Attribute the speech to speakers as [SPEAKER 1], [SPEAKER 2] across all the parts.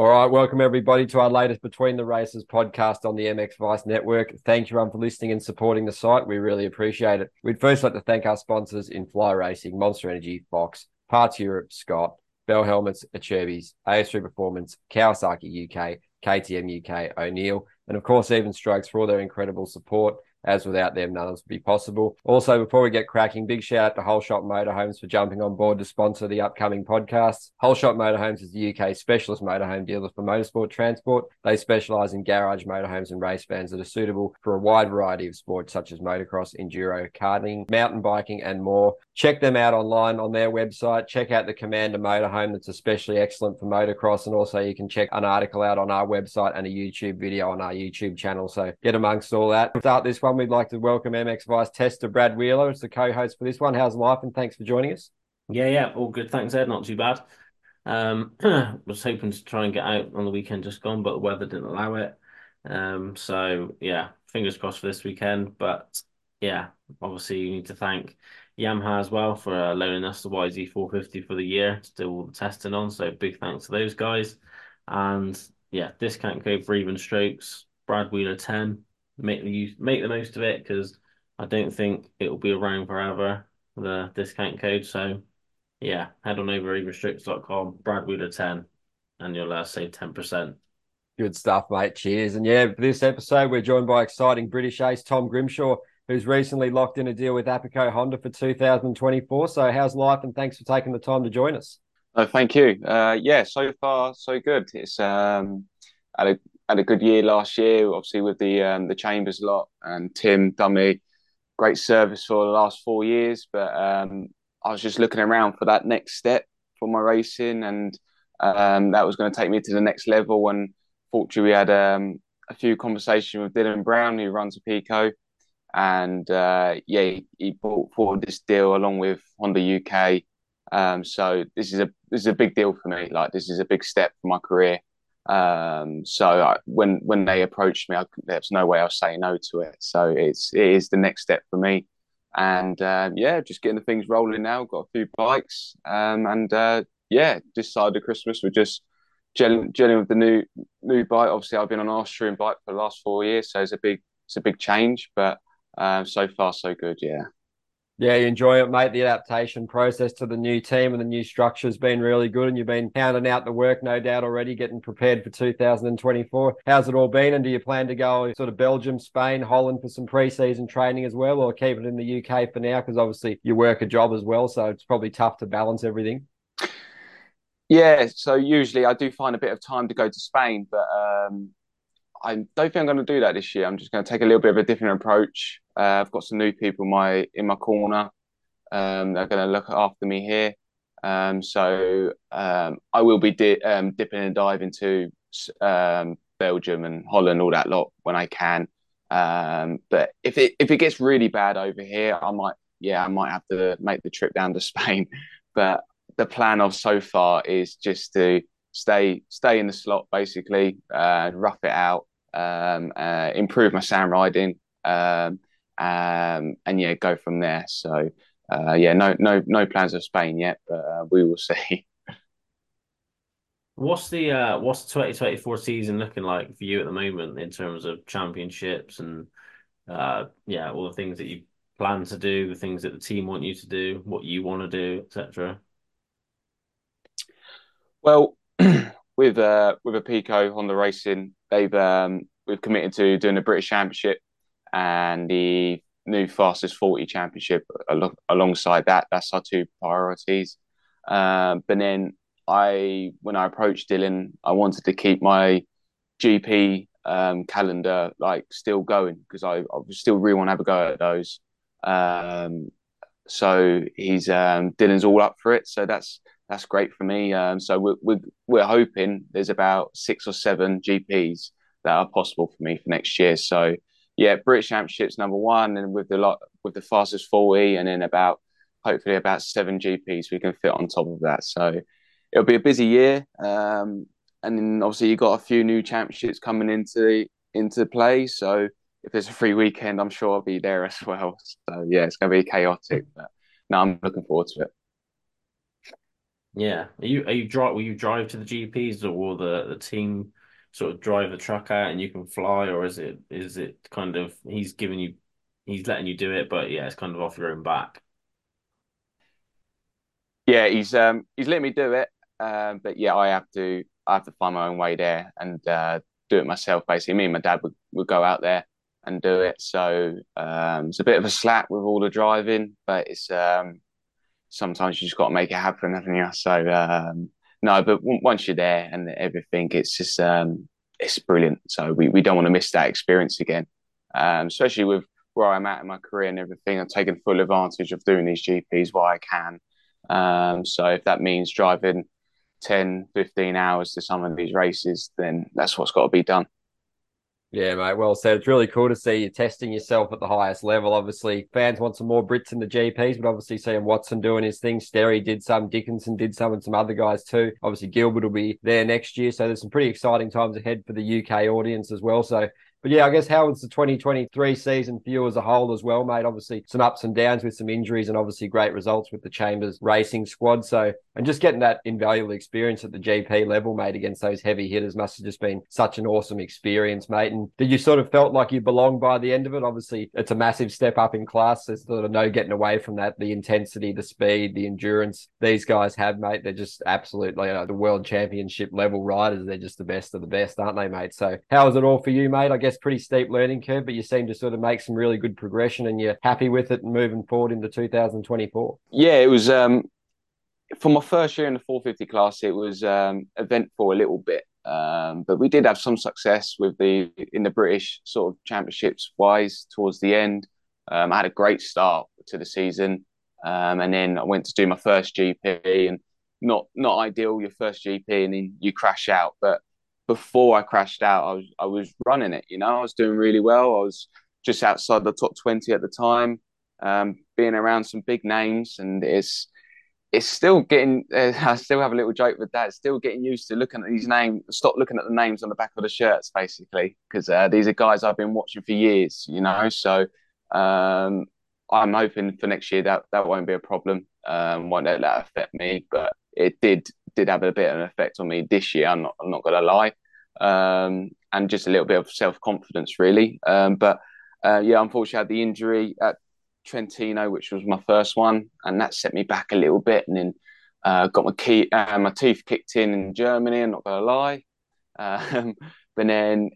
[SPEAKER 1] All right, welcome everybody to our latest Between the Races podcast on the MX Vice Network. Thank you, everyone, for listening and supporting the site. We really appreciate it. We'd first like to thank our sponsors in Fly Racing, Monster Energy, Fox, Parts Europe, Scott, Bell Helmets, Acerbis, AS3 Performance, Kawasaki UK, KTM UK, O'Neal, and of course, Even Strokes for all their incredible support as without them, none of this would be possible. Also, before we get cracking, big shout out to Whole Shot Motorhomes for jumping on board to sponsor the upcoming podcasts. Whole Shot Motorhomes is the UK specialist motorhome dealer for motorsport transport. They specialise in garage motorhomes and race vans that are suitable for a wide variety of sports such as motocross, enduro, karting, mountain biking, and more. Check them out online on their website. Check out the Commander motorhome that's especially excellent for motocross. And also, you can check an article out on our website and a YouTube video on our YouTube channel. So get amongst all that. Start this one we'd like to welcome MX Vice Tester Brad Wheeler as the co-host for this one. How's life? And thanks for joining us.
[SPEAKER 2] Yeah, yeah, all good. Thanks, Ed. Not too bad. Um, was hoping to try and get out on the weekend just gone, but the weather didn't allow it. Um, so yeah, fingers crossed for this weekend. But yeah, obviously you need to thank Yamaha as well for uh, loaning us the YZ450 for the year to do all the testing on. So big thanks to those guys. And yeah, discount code for even strokes, Brad Wheeler 10 make the use make the most of it because I don't think it will be around forever. The discount code, so yeah, head on over evenstrokes.com, Brad Wheeler ten, and you'll uh, save ten percent.
[SPEAKER 1] Good stuff, mate. Cheers. And yeah, for this episode, we're joined by exciting British ace Tom Grimshaw, who's recently locked in a deal with Apico Honda for 2024. So, how's life? And thanks for taking the time to join us.
[SPEAKER 3] Oh, thank you. Uh, yeah, so far so good. It's um, had a had a good year last year, obviously with the um, the Chambers lot and Tim me great service for the last four years. But um, I was just looking around for that next step for my racing, and um, that was going to take me to the next level. And fortunately, we had um, a few conversations with Dylan Brown, who runs Apico, and uh, yeah, he, he brought forward this deal along with Honda UK. Um, so this is a this is a big deal for me. Like this is a big step for my career. Um, so I, when when they approached me, I, there's no way I was saying no to it. So it's it is the next step for me, and uh, yeah, just getting the things rolling now. Got a few bikes, um, and uh, yeah, this side of Christmas we're just gelling, gelling with the new new bike. Obviously, I've been on Austrian bike for the last four years, so it's a big it's a big change, but um, so far so good. Yeah.
[SPEAKER 1] Yeah, you enjoy it, mate. The adaptation process to the new team and the new structure has been really good, and you've been pounding out the work, no doubt, already getting prepared for 2024. How's it all been? And do you plan to go sort of Belgium, Spain, Holland for some pre-season training as well, or keep it in the UK for now? Because obviously you work a job as well, so it's probably tough to balance everything.
[SPEAKER 3] Yeah, so usually I do find a bit of time to go to Spain, but um, I don't think I'm going to do that this year. I'm just going to take a little bit of a different approach. Uh, I've got some new people in my in my corner. Um, they're going to look after me here. Um, so um, I will be di- um, dipping and diving to um, Belgium and Holland, all that lot when I can. Um, but if it if it gets really bad over here, I might yeah I might have to make the trip down to Spain. But the plan of so far is just to stay stay in the slot basically, uh, rough it out, um, uh, improve my sound riding, um, um, and yeah, go from there. So uh, yeah, no no no plans of Spain yet, but uh, we will see.
[SPEAKER 2] What's the uh, what's the twenty twenty four season looking like for you at the moment in terms of championships and uh, yeah, all the things that you plan to do, the things that the team want you to do, what you want to do, etc.
[SPEAKER 3] Well, with uh, with Apico Honda Racing, they've um, we've committed to doing the British Championship and the new fastest 40 championship al- alongside that that's our two priorities. Um, but then i when i approached dylan i wanted to keep my gp um, calendar like still going because I, I still really want to have a go at those. Um, so he's um, dylan's all up for it so that's that's great for me. Um, so we're, we're, we're hoping there's about six or seven gps that are possible for me for next year. So yeah, British Championships number one, and with the lot with the fastest forty, and then about hopefully about seven GPs we can fit on top of that. So it'll be a busy year, um, and then obviously you got a few new championships coming into into play. So if there's a free weekend, I'm sure I'll be there as well. So yeah, it's going to be chaotic, but no, I'm looking forward to it.
[SPEAKER 2] Yeah. Are you are you drive will you drive to the GPs or will the, the team sort of drive the truck out and you can fly or is it is it kind of he's giving you he's letting you do it, but yeah, it's kind of off your own back.
[SPEAKER 3] Yeah, he's um he's letting me do it. Um, but yeah, I have to I have to find my own way there and uh, do it myself. Basically, me and my dad would, would go out there and do it. So um, it's a bit of a slap with all the driving, but it's um, sometimes you just got to make it happen, haven't you? So um, no, but w- once you're there and everything, it's just um, it's brilliant. So we, we don't want to miss that experience again, um, especially with where I'm at in my career and everything. I'm taking full advantage of doing these GPs while I can. Um, so if that means driving 10, 15 hours to some of these races, then that's what's got to be done.
[SPEAKER 1] Yeah, mate. Well said. It's really cool to see you testing yourself at the highest level. Obviously, fans want some more Brits in the GPs, but obviously seeing Watson doing his thing. Sterry did some, Dickinson did some, and some other guys too. Obviously, Gilbert will be there next year. So there's some pretty exciting times ahead for the UK audience as well. So but yeah, I guess how was the 2023 season for you as a whole as well, mate? Obviously, some ups and downs with some injuries and obviously great results with the Chambers racing squad. So, and just getting that invaluable experience at the GP level, mate, against those heavy hitters must have just been such an awesome experience, mate. And did you sort of felt like you belonged by the end of it? Obviously, it's a massive step up in class. There's sort of no getting away from that. The intensity, the speed, the endurance these guys have, mate. They're just absolutely you know, the world championship level riders. They're just the best of the best, aren't they, mate? So, how was it all for you, mate? I guess guess pretty steep learning curve, but you seem to sort of make some really good progression and you're happy with it and moving forward into 2024.
[SPEAKER 3] Yeah, it was um, for my first year in the 450 class, it was um, eventful a little bit. Um, but we did have some success with the in the British sort of championships wise towards the end. Um, I had a great start to the season, um, and then I went to do my first GP, and not not ideal your first GP, and then you crash out. But before I crashed out, I was I was running it. You know, I was doing really well. I was just outside the top twenty at the time, um, being around some big names, and it's it's still getting. Uh, I still have a little joke with that. Still getting used to looking at these names. Stop looking at the names on the back of the shirts, basically, because uh, these are guys I've been watching for years. You know, so um, I'm hoping for next year that that won't be a problem. Um, won't let that affect me, but it did did have a bit of an effect on me this year. I'm not I'm not gonna lie um, and just a little bit of self confidence, really. Um, but uh, yeah, unfortunately, I had the injury at Trentino, which was my first one, and that set me back a little bit. And then uh, got my key, uh, my teeth kicked in in Germany. I'm not gonna lie, um, but then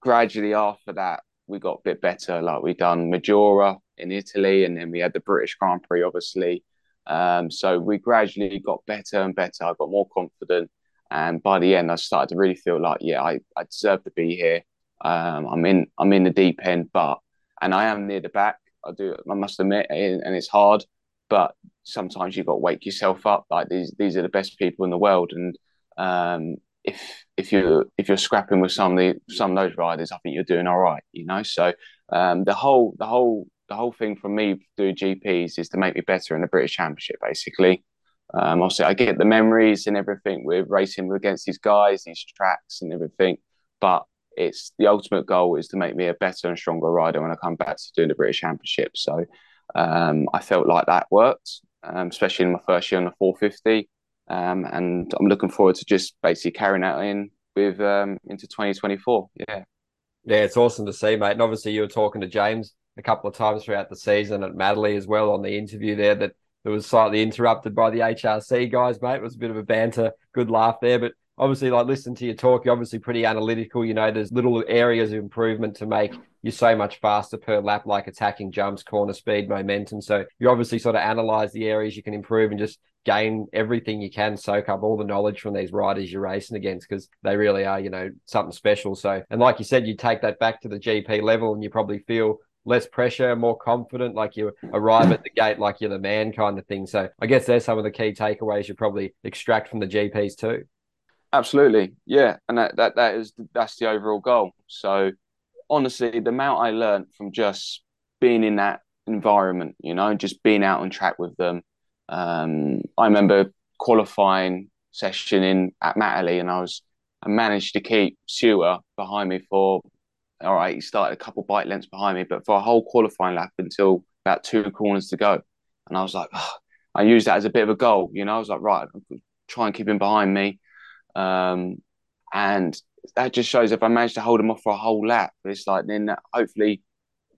[SPEAKER 3] gradually after that, we got a bit better. Like we done Maggiora in Italy, and then we had the British Grand Prix, obviously. Um, so we gradually got better and better. I got more confident. And by the end, I started to really feel like, yeah, I, I deserve to be here. Um, I'm in I'm in the deep end, but and I am near the back. I do I must admit, and it's hard. But sometimes you've got to wake yourself up. Like these these are the best people in the world, and um, if if you're if you're scrapping with some of the some of those riders, I think you're doing all right. You know, so um, the whole the whole the whole thing for me doing GPs is to make me better in the British Championship, basically. Um, obviously, I get the memories and everything with racing against these guys, these tracks and everything. But it's the ultimate goal is to make me a better and stronger rider when I come back to doing the British Championship. So um, I felt like that worked, um, especially in my first year on the 450. Um, and I'm looking forward to just basically carrying that in with um, into 2024. Yeah.
[SPEAKER 1] Yeah, it's awesome to see, mate. And obviously, you were talking to James a couple of times throughout the season at Matterley as well on the interview there that it was slightly interrupted by the HRC guys, mate. It was a bit of a banter, good laugh there. But obviously, like listen to your talk, you're obviously pretty analytical. You know, there's little areas of improvement to make you so much faster per lap, like attacking jumps, corner speed, momentum. So you obviously sort of analyze the areas you can improve and just gain everything you can, soak up all the knowledge from these riders you're racing against because they really are, you know, something special. So, and like you said, you take that back to the GP level and you probably feel less pressure, more confident, like you arrive at the gate like you're the man kind of thing. So I guess there's some of the key takeaways you probably extract from the GPs too.
[SPEAKER 3] Absolutely. Yeah. And that, that that is that's the overall goal. So honestly, the amount I learned from just being in that environment, you know, just being out on track with them. Um, I remember qualifying session in at Matterley and I was I managed to keep Seewer behind me for all right, he started a couple bike lengths behind me, but for a whole qualifying lap until about two corners to go. And I was like, oh, I used that as a bit of a goal, you know. I was like, right, try and keep him behind me. Um, and that just shows if I manage to hold him off for a whole lap, it's like then hopefully,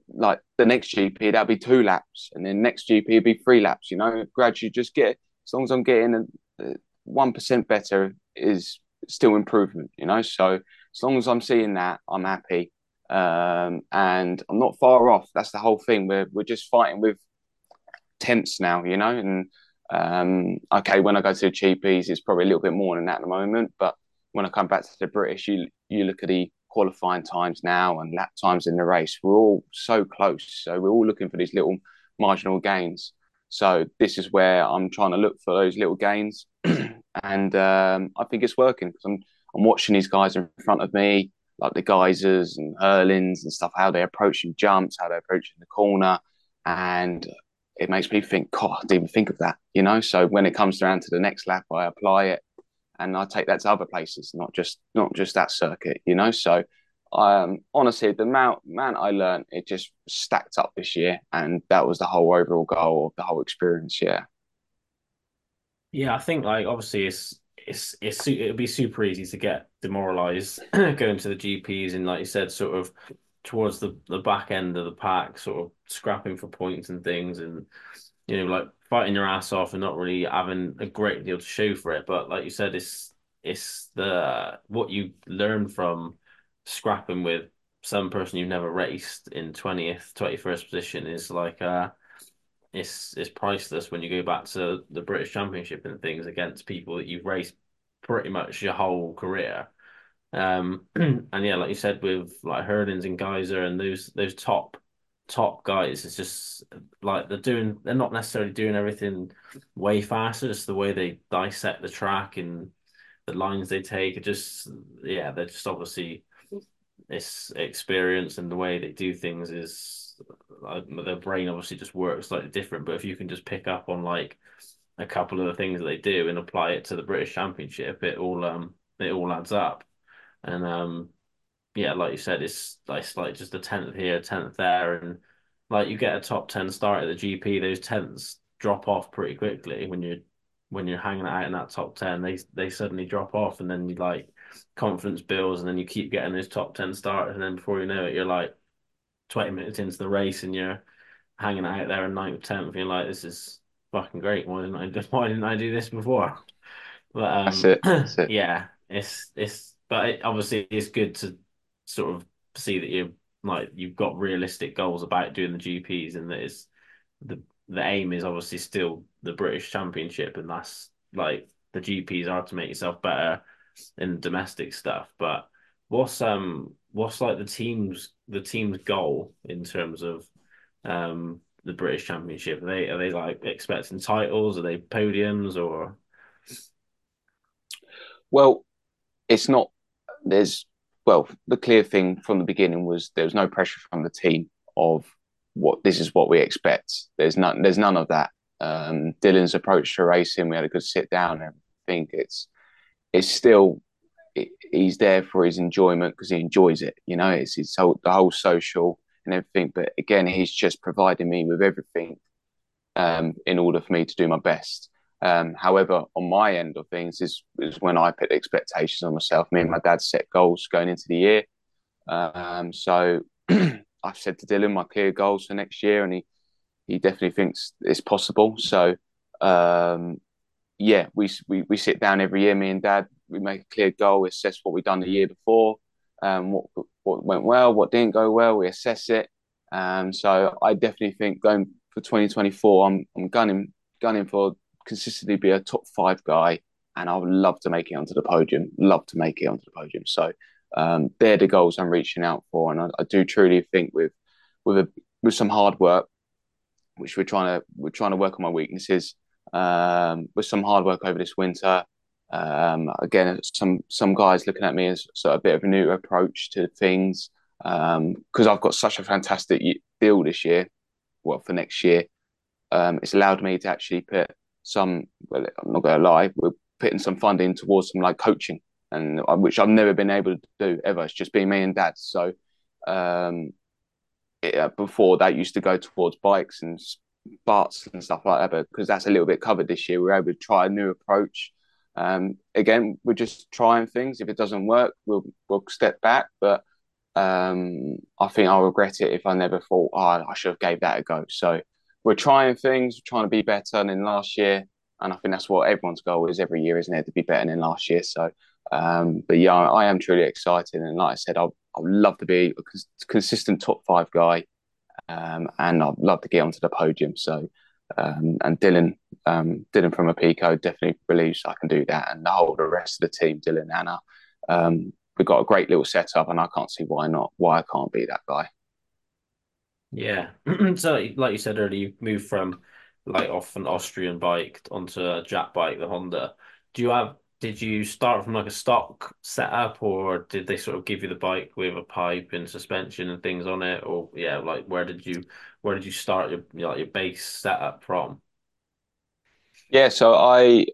[SPEAKER 3] like the next GP that'll be two laps, and then next GP be three laps. You know, gradually just get as long as I'm getting a one percent better is still improvement. You know, so as long as I'm seeing that, I'm happy, um, and I'm not far off. That's the whole thing. We're we're just fighting with tenths now. You know, and um, okay, when I go to the GPs, it's probably a little bit more than that at the moment, but when I come back to the British, you you look at the qualifying times now and lap times in the race. We're all so close, so we're all looking for these little marginal gains. So this is where I'm trying to look for those little gains, and um, I think it's working because I'm I'm watching these guys in front of me, like the Gajsers and Herlings and stuff, how they're approaching jumps, how they're approaching the corner, and it makes me think, God, I didn't even think of that, you know. So when it comes around to the next lap, I apply it and I take that to other places, not just not just that circuit, you know. So, um, honestly, the amount man I learned it just stacked up this year, and that was the whole overall goal of the whole experience. Yeah.
[SPEAKER 2] Yeah, I think like obviously it's it's it's it'd be super easy to get demoralized going to the GPs and like you said, sort of towards the the back end of the pack, sort of scrapping for points and things, and you know like fighting your ass off and not really having a great deal to show for it. But like you said, it's it's the what you learn from scrapping with some person you've never raced in twentieth, twenty first position is like uh it's it's priceless when you go back to the British Championship and things against people that you've raced pretty much your whole career. Um and yeah, like you said, with like Herlings and Gajser and those those top top guys. It's just like they're doing, they're not necessarily doing everything way faster. Just the way they dissect the track and the lines they take. It just, yeah, they're just obviously this experience and the way they do things is like, their brain obviously just works slightly different. But if you can just pick up on like a couple of the things that they do and apply it to the British Championship, it all um it all adds up. And um yeah, like you said, it's like, it's like just a tenth here, tenth there, and like you get a top ten start at the GP, those tenths drop off pretty quickly when you're when you're hanging out in that top ten. They they suddenly drop off, and then you like confidence builds, and then you keep getting those top ten starts, and then before you know it, you're like twenty minutes into the race, and you're hanging out there in ninth, tenth, and you're like, this is fucking great. Why didn't I do, why didn't I do this before?
[SPEAKER 3] But um, that's it. That's it.
[SPEAKER 2] yeah, it's it's but it, obviously it's good to sort of see that you like you've got realistic goals about doing the GPs and that is the the aim is obviously still the British Championship and that's like the GPs are to make yourself better in domestic stuff. But what's um what's like the team's the team's goal in terms of um the British Championship? Are they are they like expecting titles? Are they podiums or?
[SPEAKER 3] Well, it's not. There's well, the clear thing from the beginning was there was no pressure from the team of what this is what we expect. There's none. There's none of that. Um, Dylan's approach to racing, we had a good sit down. And I think it's it's still he's there for his enjoyment because he enjoys it. You know, it's his whole the whole social and everything. But again, he's just providing me with everything um, in order for me to do my best. Um, however, on my end of things is, is when I put expectations on myself. Me and my dad set goals going into the year. Um, so I've said to Dylan my clear goals for next year, and he he definitely thinks it's possible. So um, yeah, we, we we sit down every year, me and Dad. We make a clear goal, assess what we've done the year before, um, what what went well, what didn't go well. We assess it. Um, so I definitely think going for 2024, I'm I'm gunning gunning for consistently be a top five guy, and I would love to make it onto the podium. Love to make it onto the podium. So um, they're the goals I'm reaching out for, and I, I do truly think with with a, with some hard work, which we're trying to we're trying to work on my weaknesses. Um, with some hard work over this winter, um, again, some some guys looking at me as sort of a bit of a new approach to things because um, I've got such a fantastic deal this year. Well, for next year, um, it's allowed me to actually put some. Well, I'm not going to lie, we're putting some funding towards some like coaching, and which I've never been able to do ever. It's just been me and dad. So um, it, uh, before that used to go towards bikes and parts and stuff like that, but because that's a little bit covered this year, we are able to try a new approach. Um, again, we're just trying things. If it doesn't work, we'll we'll step back. But um, I think I'll regret it if I never thought, oh, I should have gave that a go. So we're trying things, trying to be better than last year, and I think that's what everyone's goal is every year, isn't it, to be better than last year. So, um, but yeah, I, am truly excited, and like I said, I I love to be a consistent top five guy, um, and I'd love to get onto the podium. So. Um, and Dylan, um, Dylan from Apico definitely believes I can do that, and the whole the rest of the team, Dylan, Anna, um, we've got a great little setup, and I can't see why not, why I can't be that guy.
[SPEAKER 2] Yeah. so, like you said earlier, you moved from like off an Austrian bike onto a Jap bike, the Honda. Do you have? Did you start from like a stock setup, or did they sort of give you the bike with a pipe and suspension and things on it, or yeah, like where did you where did you start your you know, your base setup from?
[SPEAKER 3] Yeah, so I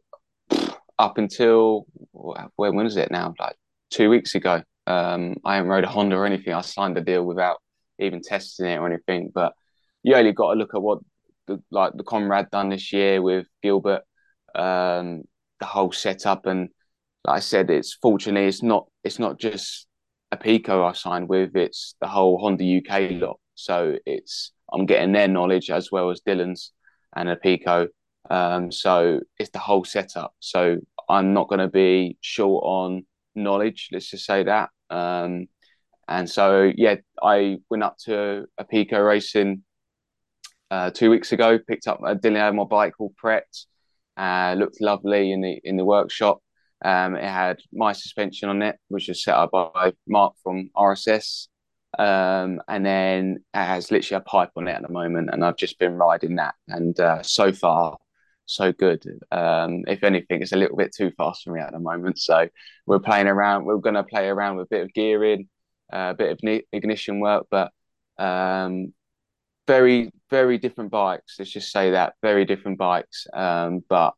[SPEAKER 3] up until when when is it now? Like two weeks ago. Um, I haven't rode a Honda or anything. I signed the deal without even testing it or anything. But you only got to look at what the, like the comrade done this year with Gilbert, um, the whole setup, and like I said, it's fortunately it's not it's not just Apico I signed with; it's the whole Honda UK lot. So it's I'm getting their knowledge as well as Dylan's and Apico. Um, so it's the whole setup. So I'm not going to be short on knowledge. Let's just say that. Um, and so yeah, I went up to Apico racing uh, two weeks ago. Picked up a Dylan my bike called Pret. Uh, looked lovely in the in the workshop. Um, it had my suspension on it, which was set up by Mark from RSS. Um, and then it has literally a pipe on it at the moment, and I've just been riding that. And uh, so far, so good. Um, if anything, it's a little bit too fast for me at the moment. So we're playing around. We're going to play around with a bit of gearing, uh, a bit of ignition work, but um, very, very different bikes. Let's just say that very different bikes. Um, but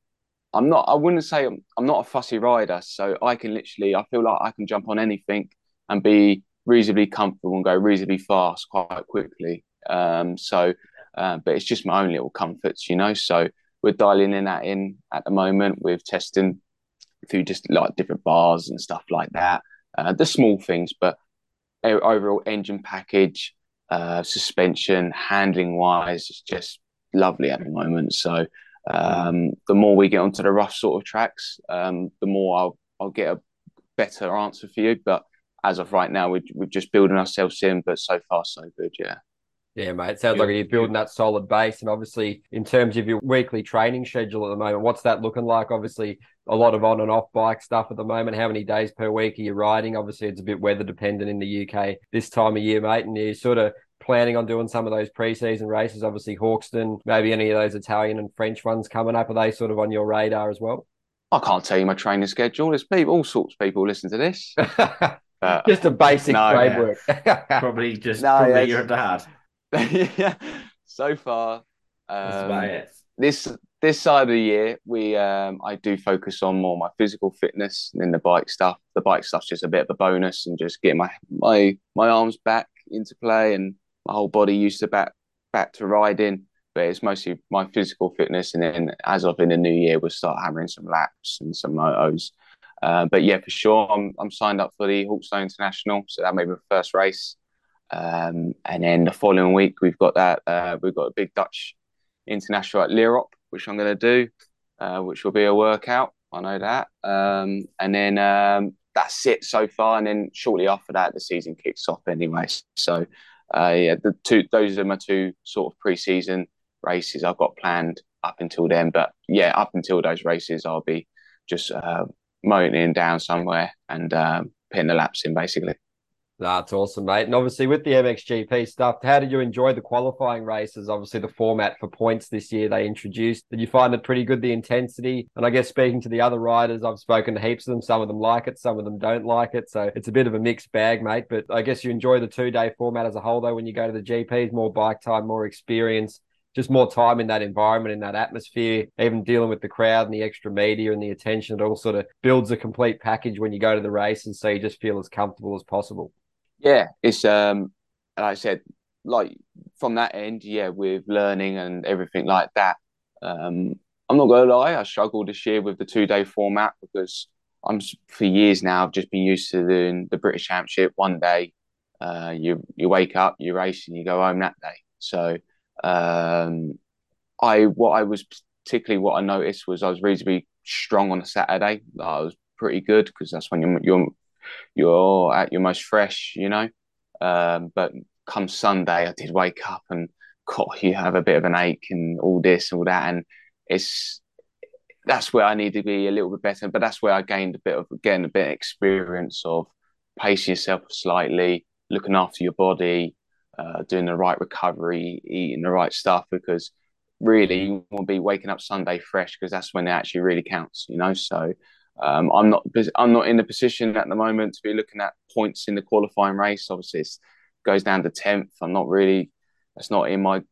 [SPEAKER 3] I'm not. I wouldn't say I'm, I'm not a fussy rider. So I can literally. I feel like I can jump on anything and be reasonably comfortable and go reasonably fast quite quickly. Um, so, uh, but it's just my own little comforts, you know. So we're dialing in that in at the moment with testing through just like different bars and stuff like that. Uh, the small things, but overall engine package, uh, suspension, handling wise, it's just lovely at the moment. So um, the more we get onto the rough sort of tracks, um, the more I'll I'll get a better answer for you. But as of right now, we're, we're just building ourselves in. But so far, so good. Yeah.
[SPEAKER 1] Yeah, mate. It sounds like you're building that solid base. And obviously, in terms of your weekly training schedule at the moment, what's that looking like? Obviously, a lot of on and off bike stuff at the moment. How many days per week are you riding? Obviously, it's a bit weather dependent in the UK this time of year, mate. And you're sort of planning on doing some of those preseason races. Obviously, Hawkstone, maybe any of those Italian and French ones coming up. Are they sort of on your radar as well?
[SPEAKER 3] I can't tell you my training schedule. There's people, all sorts of people listen to this.
[SPEAKER 1] Uh, just a basic no, framework.
[SPEAKER 2] Yeah. probably just no, probably yeah, your dad.
[SPEAKER 3] Yeah. So far, um, this this side of the year, we um, I do focus on more my physical fitness than the bike stuff. The bike stuff's just a bit of a bonus and just getting my my my arms back into play and my whole body used to back back to riding. But it's mostly my physical fitness, and then as of in the new year, we'll start hammering some laps and some motos. Uh, but yeah, for sure, I'm I'm signed up for the Hawkstone International, so that may be the first race. Um, and then the following week, we've got that. Uh, we've got a big Dutch international at Lierop, which I'm going to do, uh, which will be a workout. I know that. Um, and then um, that's it so far. And then shortly after that, the season kicks off anyway. So uh, yeah, the two those are my two sort of pre-season races I've got planned up until then. But yeah, up until those races, I'll be just uh, motoring down somewhere and um, putting the laps in basically.
[SPEAKER 1] That's awesome, mate. And obviously, with the MXGP stuff, how did you enjoy the qualifying races? Obviously, the format for points this year they introduced. Did you find it pretty good, the intensity? And I guess speaking to the other riders, I've spoken to heaps of them. Some of them like it, some of them don't like it. So it's a bit of a mixed bag, mate. But I guess you enjoy the two day format as a whole, though, when you go to the GPs, more bike time, more experience just more time in that environment, in that atmosphere, even dealing with the crowd and the extra media and the attention. It all sort of builds a complete package when you go to the races, so you just feel as comfortable as possible.
[SPEAKER 3] Yeah, it's um, like I said, like from that end, yeah, with learning and everything like that. Um, I'm not gonna lie, I struggled this year with the two day format because I'm for years now I've just been used to doing the British Championship one day. Uh, you you wake up, you race, and you go home that day. So um, I what I was particularly what I noticed was I was reasonably strong on a Saturday. I was pretty good because that's when you're you're you're at your most fresh, you know. Um, but come Sunday, I did wake up and God, you have a bit of an ache and all this and all that, and it's that's where I need to be a little bit better. But that's where I gained a bit of again a bit of experience of pacing yourself slightly, looking after your body, uh, doing the right recovery, eating the right stuff because really you to be waking up Sunday fresh because that's when it actually really counts, you know. So um, I'm not I'm not in the position at the moment to be looking at points in the qualifying race. Obviously, it goes down to tenth. I'm not really that's not in my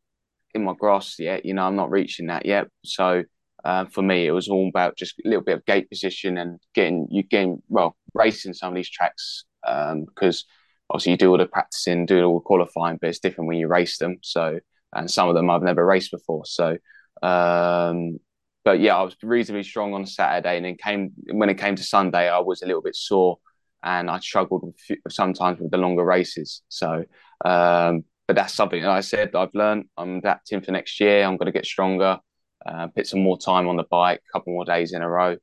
[SPEAKER 3] in my grasp yet. You know, I'm not reaching that yet. So uh, for me, it was all about just a little bit of gate position and getting you getting well racing some of these tracks um, because obviously you do all the practicing, do all the qualifying, but it's different when you race them. So and some of them I've never raced before. So, um, but yeah, I was reasonably strong on Saturday, and then came when it came to Sunday, I was a little bit sore, and I struggled with, sometimes with the longer races. So, um, but that's something that I said I've learned. I'm adapting for next year. I'm going to get stronger, uh, put some more time on the bike, a couple more days in a row,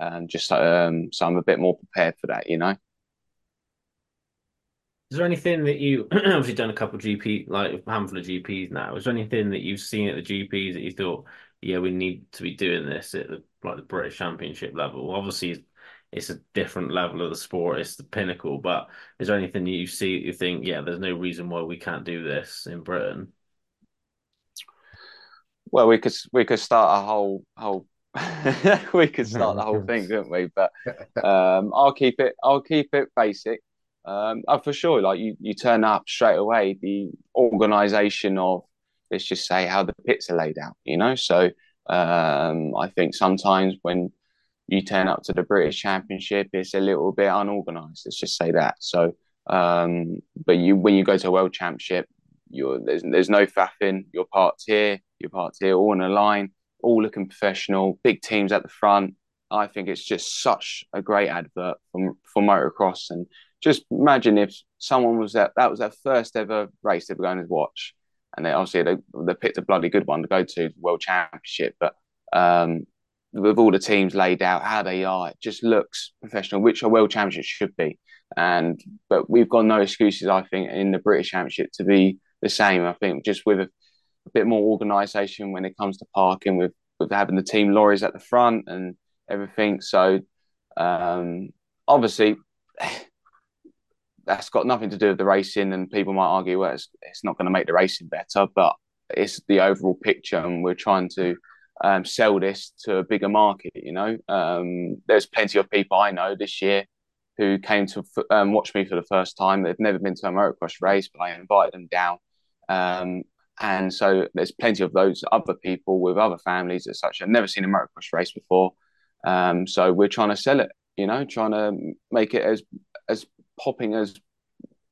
[SPEAKER 3] um, just um, so I'm a bit more prepared for that. You know.
[SPEAKER 2] Is there anything that you obviously done a couple of GP like a handful of GPs now? Is there anything that you've seen at the GPs that you thought, yeah, we need to be doing this at the like the British Championship level? Obviously, it's a different level of the sport. It's the pinnacle. But is there anything you see you think, yeah, there's no reason why we can't do this in Britain?
[SPEAKER 3] Well, we could we could start a whole whole we could start the whole thing, couldn't we? But um, I'll keep it I'll keep it basic. Um, oh, for sure. Like you, you turn up straight away. The organisation of let's just say how the pits are laid out. You know, so um, I think sometimes when you turn up to the British Championship, it's a little bit unorganised. Let's just say that. So, um, but you when you go to a World Championship, you're there's there's no faffing. Your part's here, your part's here, all in a line, all looking professional. Big teams at the front. I think it's just such a great advert for for motocross and just imagine if someone was that that was their first ever race they were going to watch, and they obviously they, they picked a bloody good one to go to the World Championship, but um, with all the teams laid out how they are, it just looks professional, which a World Championship should be. And but we've got no excuses, I think, in the British Championship to be the same. I think just with a, a bit more organisation when it comes to parking, with with having the team lorries at the front and everything. So um, obviously that's got nothing to do with the racing, and people might argue, well, it's, it's not going to make the racing better, but it's the overall picture, and we're trying to um, sell this to a bigger market. You know, um, there's plenty of people I know this year who came to um, watch me for the first time. They've never been to a motocross race, but I invited them down. Um, and so there's plenty of those other people with other families as such. I've never seen a motocross race before. Um, so we're trying to sell it, you know, trying to make it as as popping as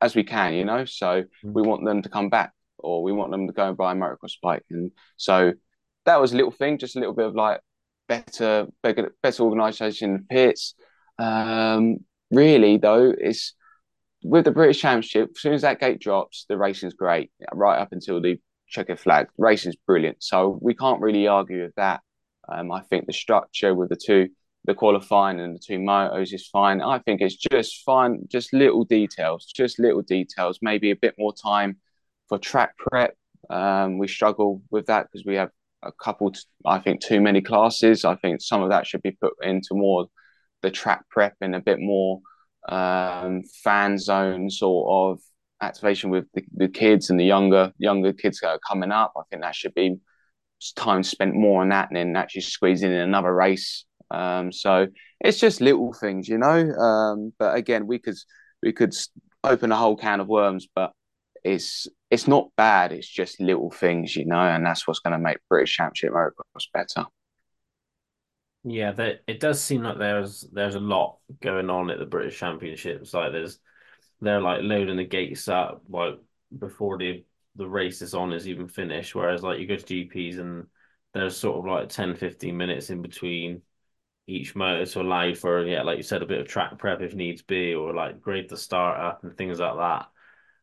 [SPEAKER 3] as we can, you know. So mm. we want them to come back, or we want them to go and buy a motocross bike, and so that was a little thing, just a little bit of like better, better, better organisation in the pits. Um, really, though, it's with the British Championship. As soon as that gate drops, the racing's great, right up until the checkered flag. The racing's brilliant, so we can't really argue with that. Um, I think the structure with the two the qualifying and the two motos is fine. I think it's just fine, just little details, just little details. Maybe a bit more time for track prep. Um, we struggle with that because we have a couple, I think, too many classes. I think some of that should be put into more the track prep and a bit more um, fan zone sort of activation with the, the kids and the younger younger kids that are coming up. I think that should be time spent more on that and then actually squeezing in another race um, so it's just little things, you know. Um, but again, we could we could open a whole can of worms, but it's it's not bad. It's just little things, you know, and that's what's going to make British Championship motocross better.
[SPEAKER 2] Yeah, that it does seem like there's there's a lot going on at the British Championships. Like there's they're like loading the gates up like before the the race is on is even finished. Whereas like you go to GPs and there's sort of like 10, 15 minutes in between each motor to allow for yeah, like you said, a bit of track prep if needs be, or like grade the start up and things like that.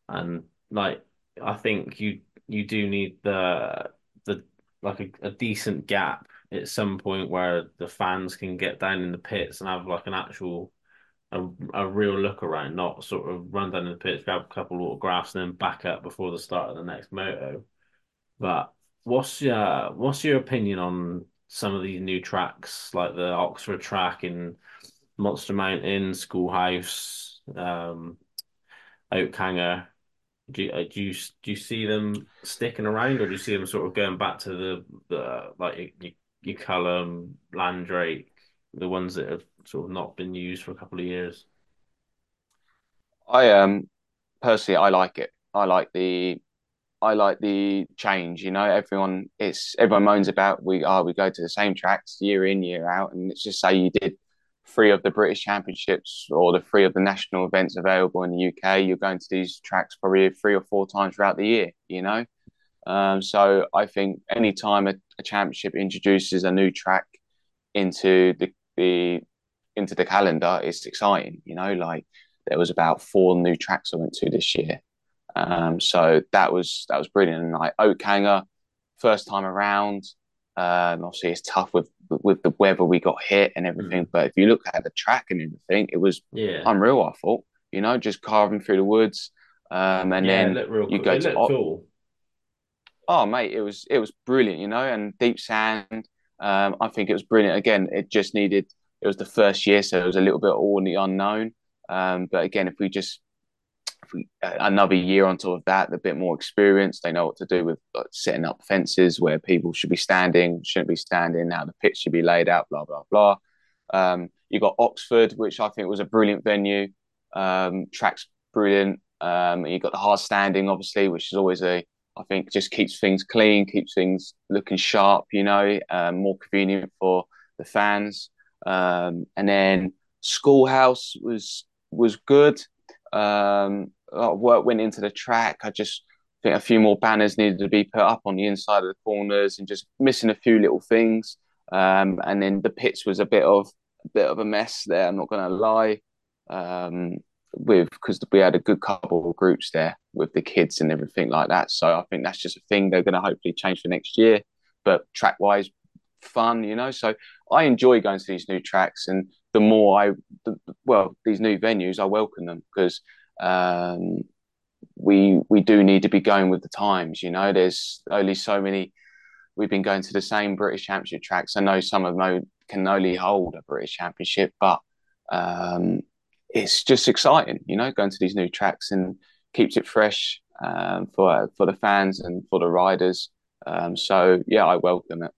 [SPEAKER 2] And like I think you you do need the the like a, a decent gap at some point where the fans can get down in the pits and have like an actual a, a real look around, not sort of run down in the pits, grab a couple of autographs, and then back up before the start of the next moto. But what's your what's your opinion on some of these new tracks, like the Oxford track in Monster Mountain, Schoolhouse, um, Oakhanger? Do uh, do you do you see them sticking around, or do you see them sort of going back to the the like your, your Culham, Landrake, the ones that have sort of not been used for a couple of years?
[SPEAKER 3] I um personally I like it. I like the I like the change. You know, everyone it's everyone moans about we are oh, we go to the same tracks year in year out, and it's just say you did three of the British Championships or the three of the national events available in the UK. You're going to these tracks probably three or four times throughout the year. You know, um, so I think anytime a, a championship introduces a new track into the the into the calendar, it's exciting. You know, like there was about four new tracks I went to this year. Um, so that was that was brilliant. And like Oakhanger, first time around. Um, obviously, it's tough with with the weather we got hit and everything. Mm. But if you look at the track and everything, it was
[SPEAKER 2] yeah.
[SPEAKER 3] unreal. I thought, you know, just carving through the woods, um, and yeah, then you
[SPEAKER 2] cool. go
[SPEAKER 3] to
[SPEAKER 2] cool.
[SPEAKER 3] oh mate, it was it was brilliant, you know, and deep sand. Um, I think it was brilliant. Again, it just needed. It was the first year, so it was a little bit all in the unknown. Um, but again, if we just another year on top of that, a bit more experienced. They know what to do with like, setting up fences where people should be standing, shouldn't be standing. Now the pitch should be laid out. Blah blah blah. Um, you got Oxford, which I think was a brilliant venue. Um, tracks brilliant. Um, you got the hard standing, obviously, which is always a I think just keeps things clean, keeps things looking sharp. You know, um, more convenient for the fans. Um, and then Schoolhouse was was good. Um, work went into the track. I just think a few more banners needed to be put up on the inside of the corners and just missing a few little things. Um, and then the pits was a bit of a bit of a mess there. I'm not going to lie. Um, with because we had a good couple of groups there with the kids and everything like that. So I think that's just a thing they're going to hopefully change for next year. But track wise, fun, you know. So I enjoy going to these new tracks, and the more I, the, well, these new venues, I welcome them because um, we we do need to be going with the times. You know, there's only so many. We've been going to the same British Championship tracks. I know some of them can only hold a British Championship, but um, it's just exciting. You know, going to these new tracks and keeps it fresh um, for for the fans and for the riders. Um, so yeah, I welcome it.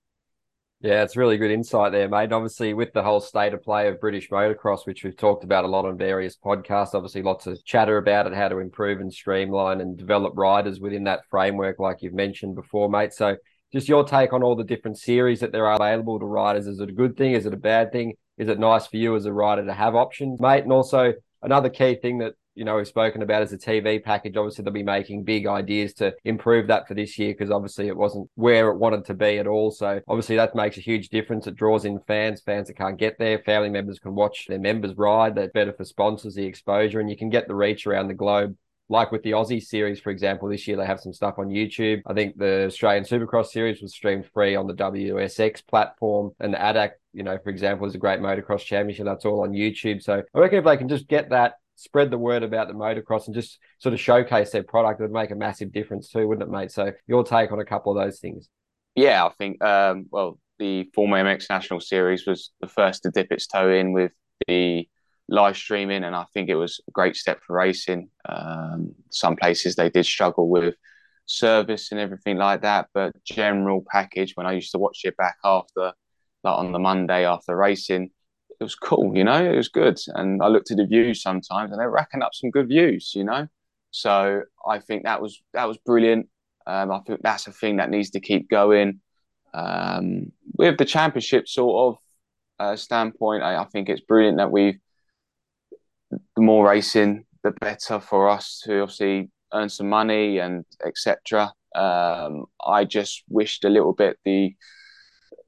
[SPEAKER 1] Yeah, it's really good insight there, mate. Obviously, with the whole state of play of British motocross, which we've talked about a lot on various podcasts, obviously lots of chatter about it, how to improve and streamline and develop riders within that framework, like you've mentioned before, mate. So, just your take on all the different series that there are available to riders. Is it a good thing? Is it a bad thing? Is it nice for you as a rider to have options, mate? And also, another key thing that you know, we've spoken about as a TV package. Obviously, they'll be making big ideas to improve that for this year because obviously it wasn't where it wanted to be at all. So obviously that makes a huge difference. It draws in fans, fans that can't get there. Family members can watch their members ride. That's better for sponsors, the exposure, and you can get the reach around the globe like with the Aussie series, for example, this year they have some stuff on YouTube. I think the Australian Supercross series was streamed free on the WSX platform, and the ADAC, you know, for example, is a great motocross championship. That's all on YouTube. So I reckon if they can just get that spread the word about the motocross and just sort of showcase their product would make a massive difference too, wouldn't it, mate? So your take on a couple of those things?
[SPEAKER 3] Yeah, I think um, well, the former MX National Series was the first to dip its toe in with the live streaming, and I think it was a great step for racing. Um, some places they did struggle with service and everything like that, but general package. When I used to watch it back after, like on the Monday after racing, it was cool, you know, it was good. And I looked at the views sometimes and they're racking up some good views, you know. So I think that was that was brilliant. Um, I think that's a thing that needs to keep going. Um, with the championship sort of uh, standpoint, I, I, think it's brilliant that we've the more racing, the better for us to obviously earn some money and etc. Um, I just wished a little bit the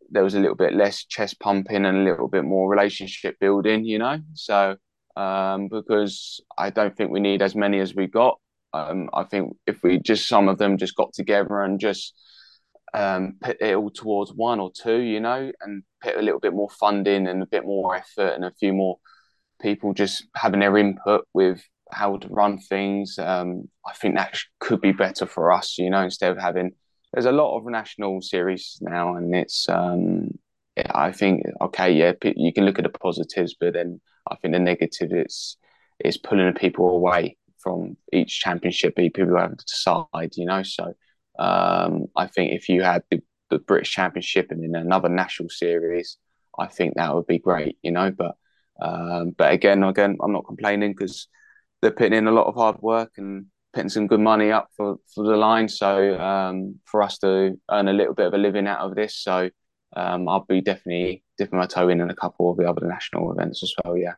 [SPEAKER 3] there was a little bit less chest pumping and a little bit more relationship building, you know. So um, because I don't think we need as many as we got. Um, I think if we just some of them just got together and just um, put it all towards one or two, you know, and put a little bit more funding and a bit more effort and a few more people just having their input with how to run things. Um, I think that could be better for us, you know, instead of having. There's a lot of national series now, and it's. Um, yeah, I think okay, yeah, you can look at the positives, but then I think the negative is is pulling people away from each championship. People have to decide, you know. So um, I think if you had the, the British Championship and then another national series, I think that would be great, you know. But um, but again, again, I'm not complaining because they're putting in a lot of hard work and putting some good money up for, for the line. So um, for us to earn a little bit of a living out of this, so um, I'll be definitely dipping my toe in in a couple of the other national events as well. Yeah.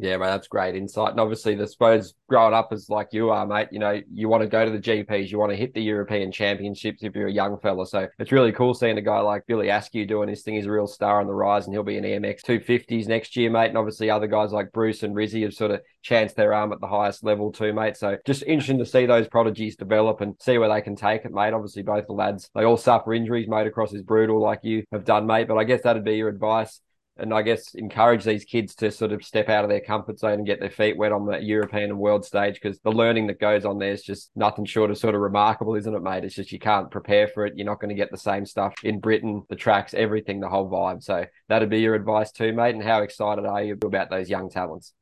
[SPEAKER 1] Yeah, mate, that's great insight. And obviously, the suppose growing up as like you are, mate, you know, you want to go to the GPs, you want to hit the European Championships if you're a young fella. So it's really cool seeing a guy like Billy Askew doing his thing. He's a real star on the rise, and he'll be in EMX 250s next year, mate. And obviously, other guys like Bruce and Rizzy have sort of chanced their arm at the highest level too, mate. So just interesting to see those prodigies develop and see where they can take it, mate. Obviously, both the lads they all suffer injuries, mate. Across is brutal, like you have done, mate. But I guess that'd be your advice and I guess encourage these kids to sort of step out of their comfort zone and get their feet wet on the European and world stage because the learning that goes on there is just nothing short of sort of remarkable, isn't it, mate? It's just you can't prepare for it. You're not going to get the same stuff in Britain, the tracks, everything, the whole vibe. So that'd be your advice too, mate. And how excited are you about those young talents?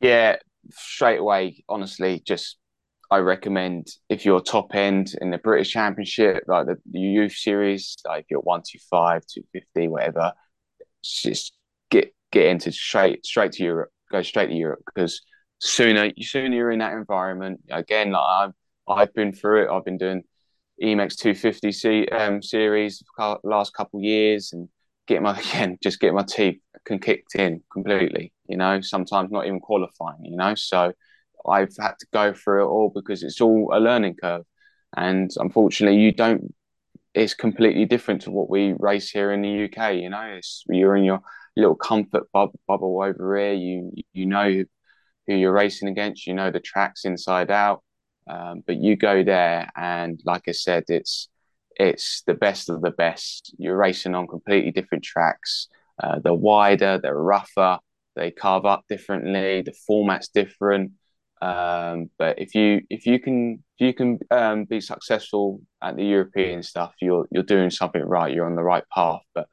[SPEAKER 3] Yeah, straight away, honestly, just I recommend if you're top end in the British Championship, like the, youth series, like if you're 125, 250, whatever, just get get into straight straight to Europe, go straight to Europe because sooner sooner you're in that environment. Again, like I've I've been through it. I've been doing EMX 250 C, um, series last couple years and get my again just get my teeth kicked in completely. You know, sometimes not even qualifying. You know, so I've had to go through it all because it's all a learning curve, and unfortunately, you don't. It's completely different to what we race here in the UK. You know, it's you're in your little comfort bub- bubble over here. You you know who you're racing against. You know the tracks inside out. Um, but you go there, and like I said, it's it's the best of the best. You're racing on completely different tracks. Uh, they're wider, they're rougher, they carve up differently. The format's different. Um, but if you if you can if you can um, be successful at the European stuff, you're you're doing something right. You're on the right path. But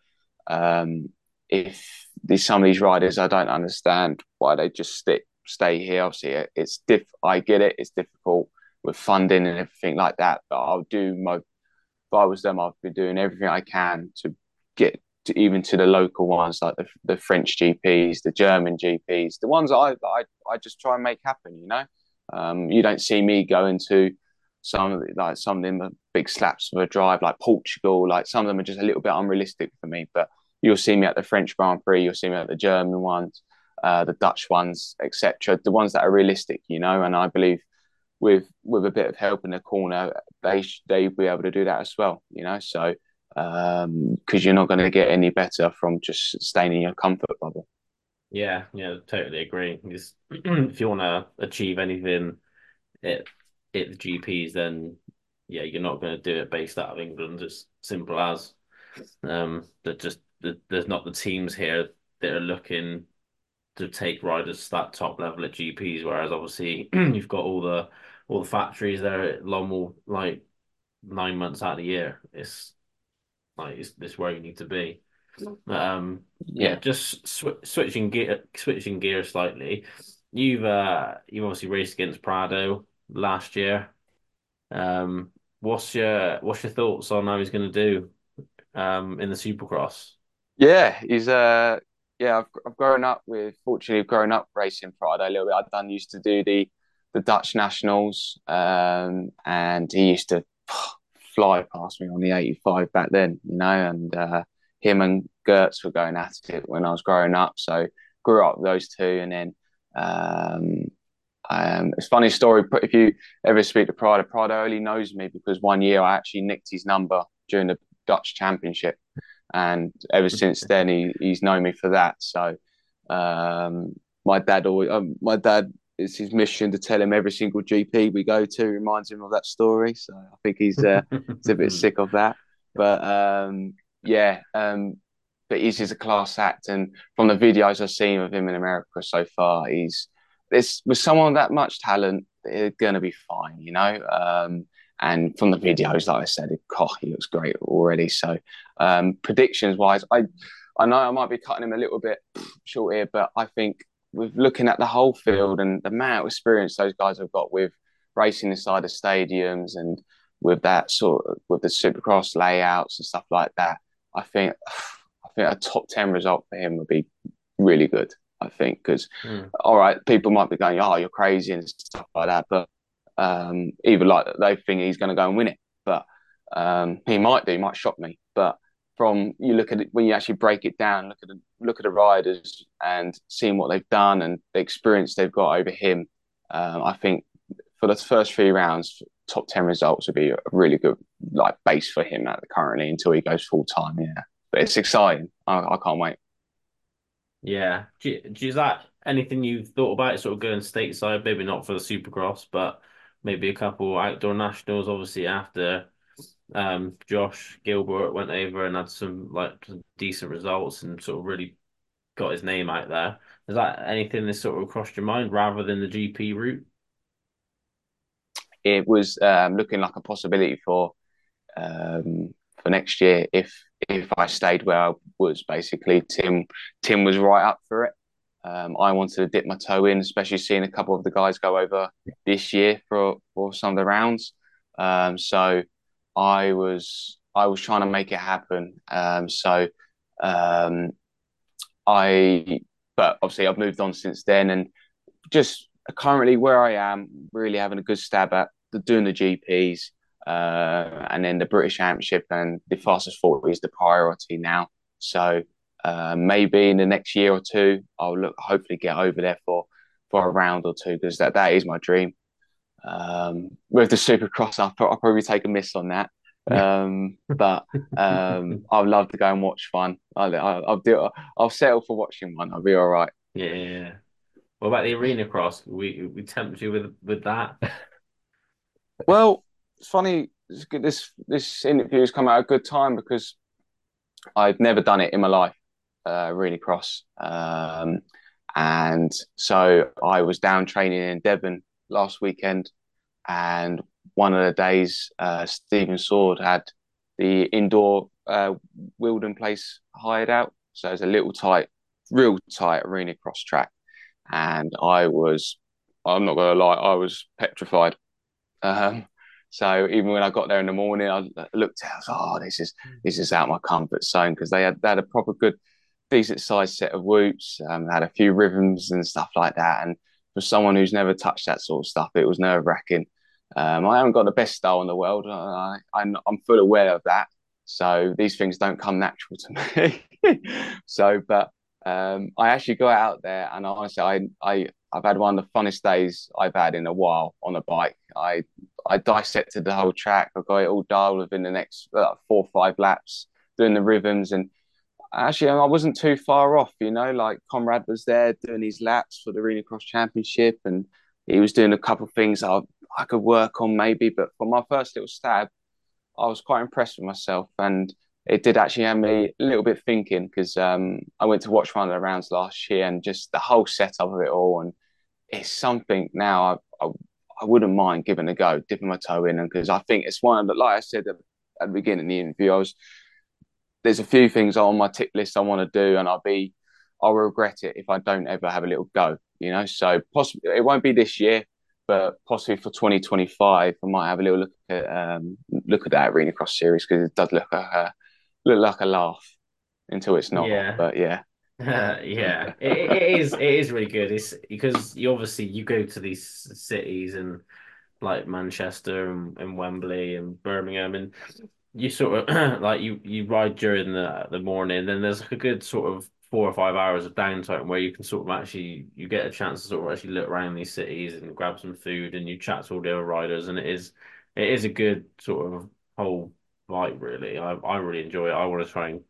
[SPEAKER 3] um, if there's some of these riders I don't understand why they just stick stay here. Obviously, it's diff. I get it. It's difficult with funding and everything like that. But I'll do my. If I was them, I'd be doing everything I can to get to even to the local ones like the, the French GPs, the German GPs, the ones I, I I just try and make happen. You know, um, you don't see me going to some like some of them big slaps of a drive like Portugal. Like some of them are just a little bit unrealistic for me, but you'll see me at the French Grand Prix, you'll see me at the German ones, uh, the Dutch ones, etc. The ones that are realistic, you know. And I believe with with a bit of help in the corner, they they be able to do that as well, you know. So because um, you're not going to get any better from just staying in your comfort bubble.
[SPEAKER 2] Yeah, yeah, totally agree. Because if you want to achieve anything at, at the GPs, then yeah, you're not going to do it based out of England. It's simple as um, that just the, there's not the teams here that are looking to take riders to that top level at GPs. Whereas obviously you've got all the all the factories there at Lommel like nine months out of the year. It's like it's this where you need to be. Um, yeah, just sw- switching gear, switching gear slightly. You've uh, you've obviously raced against Prado last year. Um, what's your what's your thoughts on how he's going to do um in the Supercross?
[SPEAKER 3] Yeah, he's uh yeah, I've I've grown up with fortunately grown up racing Prado a little bit. I've done used to do the the Dutch nationals, um, and he used to fly past me on the 85 back then, you know, and uh, him and Geerts were going at it when I was growing up. So grew up those two, and then um, um, it's funny story. If you ever speak to Prado, Prado only knows me because one year I actually nicked his number during the Dutch Championship and ever since then he, he's known me for that. So um, my dad always, um, my dad it's his mission to tell him every single GP we go to reminds him of that story. So I think he's uh, he's a bit sick of that. But um, yeah, um, but he's just a class act, and from the videos I've seen of him in America so far, he's this with someone that much talent, they're gonna be fine, you know. And from the videos, like I said, it, oh, he looks great already. So um, predictions wise, I I know I might be cutting him a little bit short here, but I think with looking at the whole field and the amount of experience those guys have got with racing inside the stadiums and with that sort of with the supercross layouts and stuff like that, I think I think a top ten result for him would be really good. I think because mm. all right, people might be going, "Oh, you're crazy" and stuff like that, but um, either like they think he's going to go and win it, but um, he might do, he might shock me. But from you look at it when you actually break it down, look at the, look at the riders and seeing what they've done and the experience they've got over him. Um, I think for the first three rounds, top ten results would be a really good like base for him at the currently until he goes full time. Yeah, but it's exciting. I, I can't wait.
[SPEAKER 2] Yeah, do, do, is that anything you've thought about? Sort of going stateside, maybe not for the Supercross, but maybe a couple outdoor nationals. Obviously, after um, Josh Gilbert went over and had some like some decent results and sort of really got his name out there. Is that anything that sort of crossed your mind rather than the GP route?
[SPEAKER 3] It was um, looking like a possibility for um, for next year if if I stayed where I was. Basically, Tim Tim was right up for it. Um, I wanted to dip my toe in, especially seeing a couple of the guys go over this year for for some of the rounds. Um, so I was I was trying to make it happen. Um, so um, I, but obviously I've moved on since then, and just currently where I am, really having a good stab at the, doing the GPs, uh, and then the British Championship and the fastest forty is the priority now. So uh, maybe in the next year or two, I'll look hopefully get over there for for a round or two because that that is my dream. Um, with the Supercross, I'll, I'll probably take a miss on that. Um, but um, I'd love to go and watch one. I'll, I'll, I'll do. I'll settle for watching one. I'll be all right.
[SPEAKER 2] Yeah. What about the arena cross? We we tempt you with with that.
[SPEAKER 3] well, it's funny. This this interview has come at a good time because I've never done it in my life uh, really cross. Um, and so I was down training in Devon last weekend, and one of the days, uh, Stephen Sword had the indoor uh, Wilden place hired out. So it's a little tight, real tight arena cross track, and I was, I'm not gonna lie, I was petrified. Um, so even when I got there in the morning, I looked at, I was, oh, this is this is out my comfort zone because they had they had a proper good decent sized set of whoops, um, had a few rhythms and stuff like that. And for someone who's never touched that sort of stuff, it was nerve wracking. Um, I haven't got the best style in the world. I, I'm, I'm full aware of that. So these things don't come natural to me. so, but um, I actually got out there, and honestly, I, I, I've had one of the funnest days I've had in a while on a bike. I, I dissected the whole track. I got it all dialed within the next uh, four or five laps, doing the rhythms, and actually I wasn't too far off, you know, like Conrad was there doing his laps for the Arena Cross Championship and he was doing a couple of things I, I could work on maybe, but for my first little stab, I was quite impressed with myself and it did actually have me a little bit thinking because um, I went to watch one of the rounds last year and just the whole setup of it all and it's something now I, I, I wouldn't mind giving a go, dipping my toe in and because I think it's one of the, like I said at the beginning of the interview, I was there's a few things on my tick list I want to do, and I'll be I'll regret it if I don't ever have a little go. You know, so possibly it won't be this year, but possibly for 2025, I might have a little look at um, look at that arena cross series because it does look like a look like a laugh until it's not. Yeah. But yeah.
[SPEAKER 2] Uh, yeah, it, it is. It is really good. It's because you obviously you go to these cities and like Manchester and, and Wembley and Birmingham, and you sort of like you you ride during the the morning, then there's like a good sort of four or five hours of downtime where you can sort of actually you get a chance to sort of actually look around these cities and grab some food and you chat to all the other riders and it is it is a good sort of whole vibe really. I I really enjoy it. I want to try and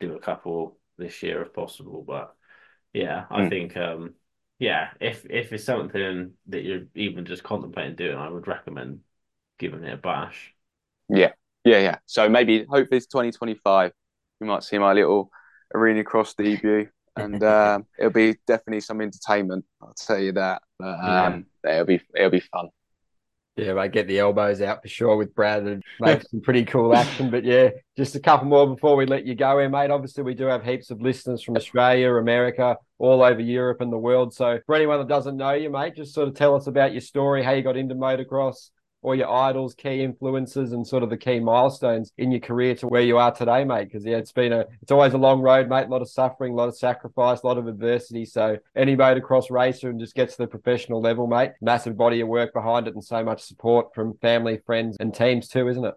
[SPEAKER 2] do a couple this year if possible. But yeah, I mm. think um, yeah, if if it's something that you're even just contemplating doing, I would recommend giving it a bash.
[SPEAKER 3] Yeah, yeah, yeah. So maybe hopefully it's 2025. You might see my little arena cross debut, and um, it'll be definitely some entertainment. I'll tell you that. But um, yeah. it'll be it'll be fun.
[SPEAKER 1] Yeah, I get the elbows out for sure with Brad and make some pretty cool action. But yeah, just a couple more before we let you go here, mate. Obviously, we do have heaps of listeners from Australia, America, all over Europe and the world. So for anyone that doesn't know you, mate, just sort of tell us about your story, how you got into motocross, or your idols, key influences, and sort of the key milestones in your career to where you are today, mate? Because yeah, it's been a it's always a long road, mate. A lot of suffering, a lot of sacrifice, a lot of adversity. So any motocross racer and just gets to the professional level, mate. Massive body of work behind it, and so much support from family, friends, and teams too, isn't it?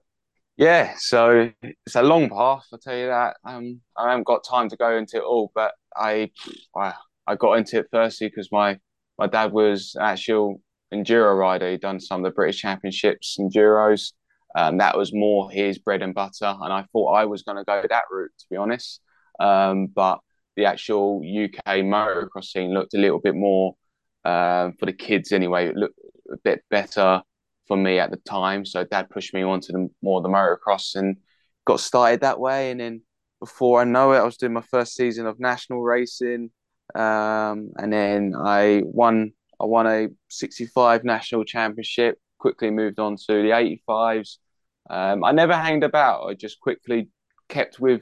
[SPEAKER 3] Yeah, so it's a long path. I'll tell you that. Um, I haven't got time to go into it all, but I, I, I got into it firstly because my my dad was actual enduro rider. He'd done some of the British Championships enduros. Um, that was more his bread and butter, and I thought I was going to go that route, to be honest. Um, but the actual UK motocross scene looked a little bit more um, for the kids anyway. It looked a bit better for me at the time, so Dad pushed me onto the more the motocross and got started that way. And then before I know it, I was doing my first season of national racing, um, and then I won I won a 65 national championship, quickly moved on to the 85s. Um, I never hanged about. I just quickly kept with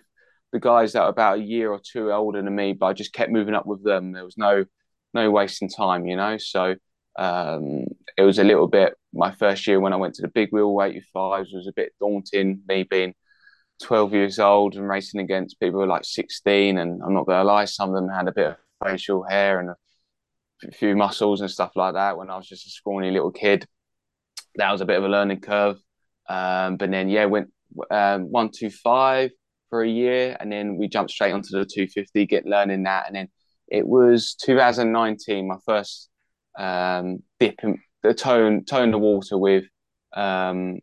[SPEAKER 3] the guys that were about a year or two older than me, but I just kept moving up with them. There was no no wasting time, you know. So um, it was a little bit. My first year when I went to the big wheel 85s was a bit daunting. Me being 12 years old and racing against people who were like 16, and I'm not to lie, some of them had a bit of facial hair and a a few muscles and stuff like that when I was just a scrawny little kid. That was a bit of a learning curve. Um, but then, yeah, went um, 125 for a year and then we jumped straight onto the 250, get learning that. And then it was 2019, my first um, dip in the tone, tone the water with um,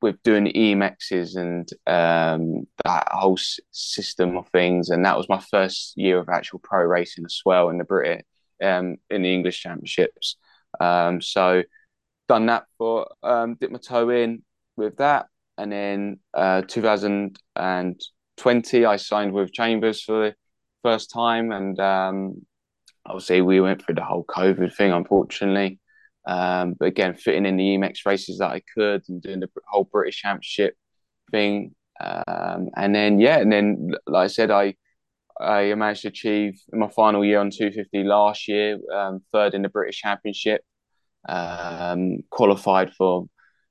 [SPEAKER 3] with doing EMXs and um, that whole system of things. And that was my first year of actual pro racing as well in the British um, in the English Championships. Um, so done that for um, dipped my toe in with that, and then uh, 2020 I signed with Chambers for the first time, and um, obviously we went through the whole COVID thing, unfortunately. Um, but again, fitting in the EMX races that I could and doing the whole British Championship thing. Um, and then, yeah, and then, like I said, I I managed to achieve my final year on 250 last year, um, third in the British Championship, um, qualified for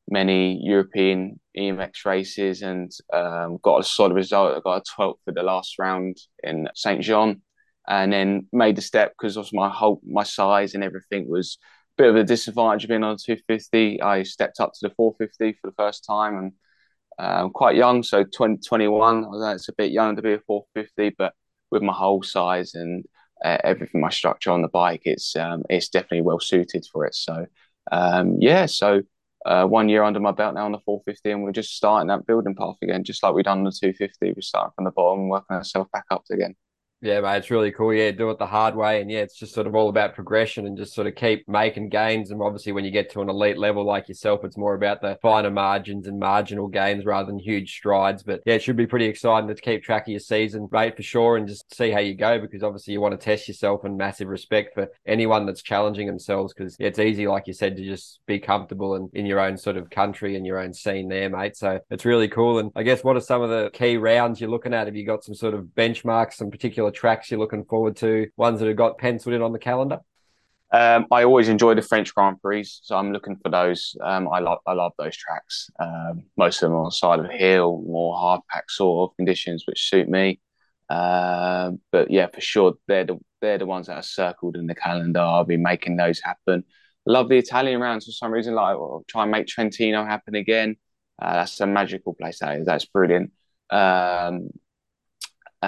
[SPEAKER 3] many European EMX races and um, got a solid result. I got a 12th for the last round in St. Jean and then made the step because of my whole, my size and everything was a bit of a disadvantage being on 250. I stepped up to the 450 for the first time and I'm um, quite young, so 20, 21. It's a bit young to be a 450, but with my whole size and uh, everything, my structure on the bike, it's um, it's definitely well suited for it. So um, yeah, so uh, one year under my belt now on the 450, and we're just starting that building path again, just like we done on the 250. We start from the bottom, working ourselves back up again.
[SPEAKER 1] Yeah, mate, it's really cool. Yeah, do it the hard way. And yeah, it's just sort of all about progression and just sort of keep making gains. And obviously, when you get to an elite level like yourself, it's more about the finer margins and marginal gains rather than huge strides. But yeah, it should be pretty exciting to keep track of your season, mate, for sure, and just see how you go because obviously you want to test yourself and massive respect for anyone that's challenging themselves because yeah, it's easy, like you said, to just be comfortable in, in your own sort of country and your own scene there, mate. So it's really cool. And I guess what are some of the key rounds you're looking at? Have you got some sort of benchmarks, some particular tracks you're looking forward to? Ones that have got penciled in on the calendar?
[SPEAKER 3] Um, I always enjoy the French Grand Prix, so I'm looking for those. Um, I love I love those tracks. Um, most of them on the side of a hill, more hard pack sort of conditions, which suit me. Um, but yeah, for sure, they're the they're the ones that are circled in the calendar. I'll be making those happen. love the Italian rounds for some reason. Like, I'll try and make Trentino happen again. Uh, that's a magical place. That is. That's brilliant. Um,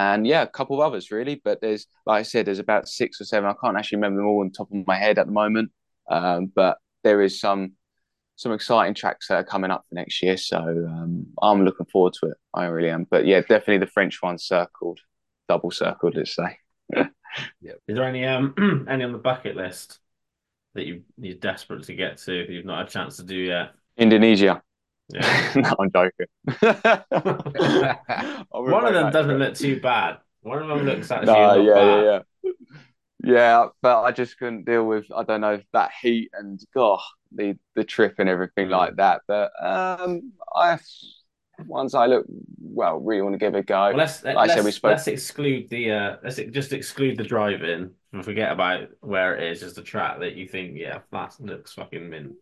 [SPEAKER 3] and yeah, a couple of others really. But there's, like I said, there's about six or seven. I can't actually remember them all on top of my head at the moment. Um, but there is some some exciting tracks that are coming up for next year. So um, I'm looking forward to it. I really am. But yeah, definitely the French one circled. double circled. Let's say.
[SPEAKER 2] yeah. Is there any um any on the bucket list that you you're desperate to get to that you've not had a chance to do yet?
[SPEAKER 3] Indonesia.
[SPEAKER 2] Yeah.
[SPEAKER 3] no, I'm joking.
[SPEAKER 2] One of them doesn't look too bad. One of them looks actually
[SPEAKER 3] no,
[SPEAKER 2] not
[SPEAKER 3] yeah,
[SPEAKER 2] bad.
[SPEAKER 3] yeah, yeah. Yeah, but I just couldn't deal with I don't know that heat and God the the trip and everything
[SPEAKER 2] Mm.
[SPEAKER 3] like that. But um, I once I look well, really want to give it a go.
[SPEAKER 2] Well, let's
[SPEAKER 3] Like I
[SPEAKER 2] let's,
[SPEAKER 3] said, we spoke-
[SPEAKER 2] let's exclude the uh let's just exclude the driving and forget about where it is, just the track that you think, yeah, that looks fucking mint.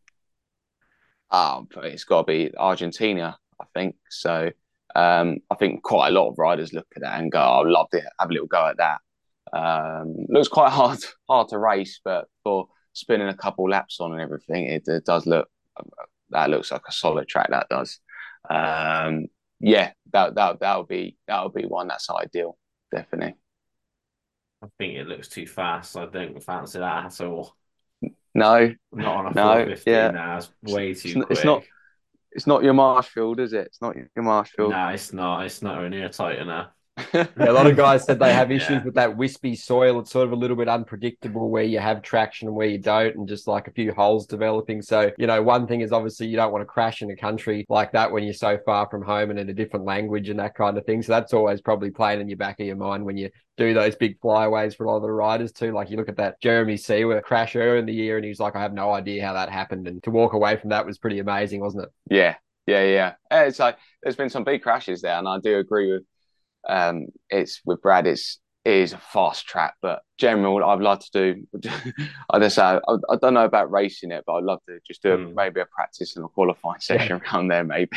[SPEAKER 3] Um, it's got to be Argentina, I think. So um, I think quite a lot of riders look at that and go, "I'd love to have a little go at that." Um, looks quite hard hard to race, but for spinning a couple laps on and everything, it, it does look that looks like a solid track. That does. Um, yeah, that that that would be that would be one that's ideal, definitely.
[SPEAKER 2] I think it looks too fast. I don't fancy that at all.
[SPEAKER 3] No,
[SPEAKER 2] Not on a
[SPEAKER 3] No,
[SPEAKER 2] 450
[SPEAKER 3] yeah.
[SPEAKER 2] now. It's way too
[SPEAKER 3] It's
[SPEAKER 2] quick.
[SPEAKER 3] it's not- it's not your Marshfield, is it? It's not your Marshfield.
[SPEAKER 2] No, it's not. It's not near tight enough.
[SPEAKER 1] Yeah, a lot of guys said they have issues
[SPEAKER 2] Yeah.
[SPEAKER 1] with that wispy soil. It's sort of a little bit unpredictable where you have traction and where you don't, and just like a few holes developing. So, you know, one thing is obviously you don't want to crash in a country like that when you're so far from home and in a different language and that kind of thing. So that's always probably playing in your back of your mind when you do those big flyaways for a lot of the riders too. Like you look at that Jeremy Seewer crash earlier in the year and he's like, I have no idea how that happened. And to walk away from that was pretty amazing, wasn't it?
[SPEAKER 3] Yeah, yeah, yeah. It's like there's been some big crashes there, and I do agree with um it's with Brad. It's it is a fast track, but general I'd love to do. I just say I, I don't know about racing it, but I'd love to just do a,
[SPEAKER 2] Mm.
[SPEAKER 3] maybe a practice and a qualifying session around there, maybe.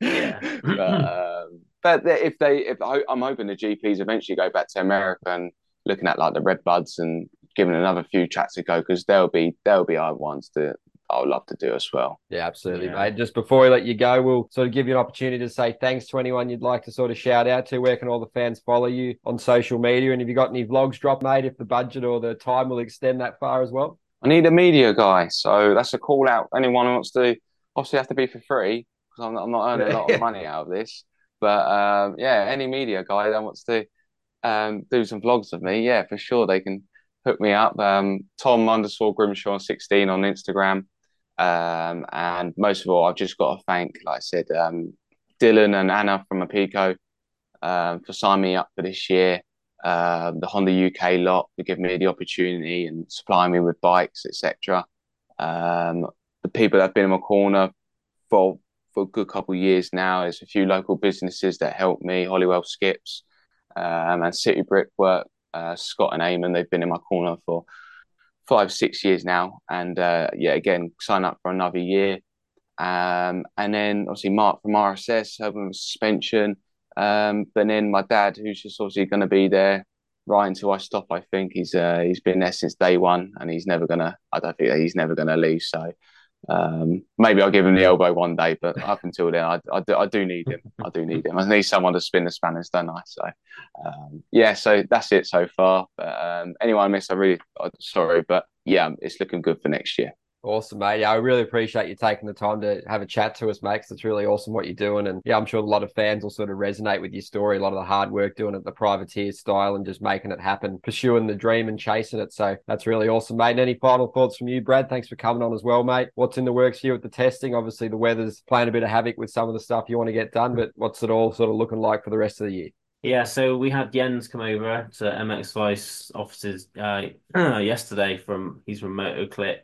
[SPEAKER 2] Yeah.
[SPEAKER 3] but, um, but if they, if I, I'm hoping the GPs eventually go back to America and looking at like the Red Buds and giving another few tracks a go because there'll be there'll be other ones that I would love to do as well.
[SPEAKER 1] Yeah, absolutely,
[SPEAKER 2] Yeah.
[SPEAKER 1] mate. Just before we let you go, we'll sort of give you an opportunity to say thanks to anyone you'd like to sort of shout out to. Where can all the fans follow you on social media? And have you got any vlogs drop, mate? If the budget or the time will extend that far as well?
[SPEAKER 3] I need a media guy, so that's a call out. Anyone who wants to, obviously, have to be for free because I'm not, I'm not earning a lot of money out of this. But um, yeah, any media guy that wants to um, do some vlogs of me, yeah, for sure, they can hook me up. Um, Tom underscore Grimshaw sixteen on Instagram, um, and most of all, I've just got to thank, like I said, um, Dylan and Anna from Apico um, for signing me up for this year um, the Honda UK lot for giving me the opportunity and supplying me with bikes, etc. Um, the people that have been in my corner for for a good couple of years now. There's a few local businesses that help me, Hollywell Skips um, and City Brickwork. Uh, Scott and Eamon, they've been in my corner for five, six years now. And uh, yeah, again, sign up for another year. Um, and then obviously Mark from RSS, with suspension. Um, but then my dad, who's just obviously going to be there right until I stop. I think he's uh, he's been there since day one, and he's never gonna. I don't think he's never gonna leave. So um, maybe I'll give him the elbow one day, but up until then, I, I, do, I do need him. I do need him. I need someone to spin the spanners, don't I? So um, yeah, so that's it so far. But um, anyone I miss, I really I'm sorry, but yeah, it's looking good for next year.
[SPEAKER 1] Awesome, mate. Yeah, I really appreciate you taking the time to have a chat to us, mate, 'cause it's really awesome what you're doing. And yeah, I'm sure a lot of fans will sort of resonate with your story, a lot of the hard work doing it the privateer style and just making it happen, pursuing the dream and chasing it. So that's really awesome, mate. And any final thoughts from you, Brad? Thanks for coming on as well, mate. What's in the works here with the testing? Obviously, the weather's playing a bit of havoc with some of the stuff you want to get done, but what's it all sort of looking like for the rest of the year?
[SPEAKER 2] Yeah, so we had Jens come over to MX Vice offices uh, yesterday from he's from MotoClip,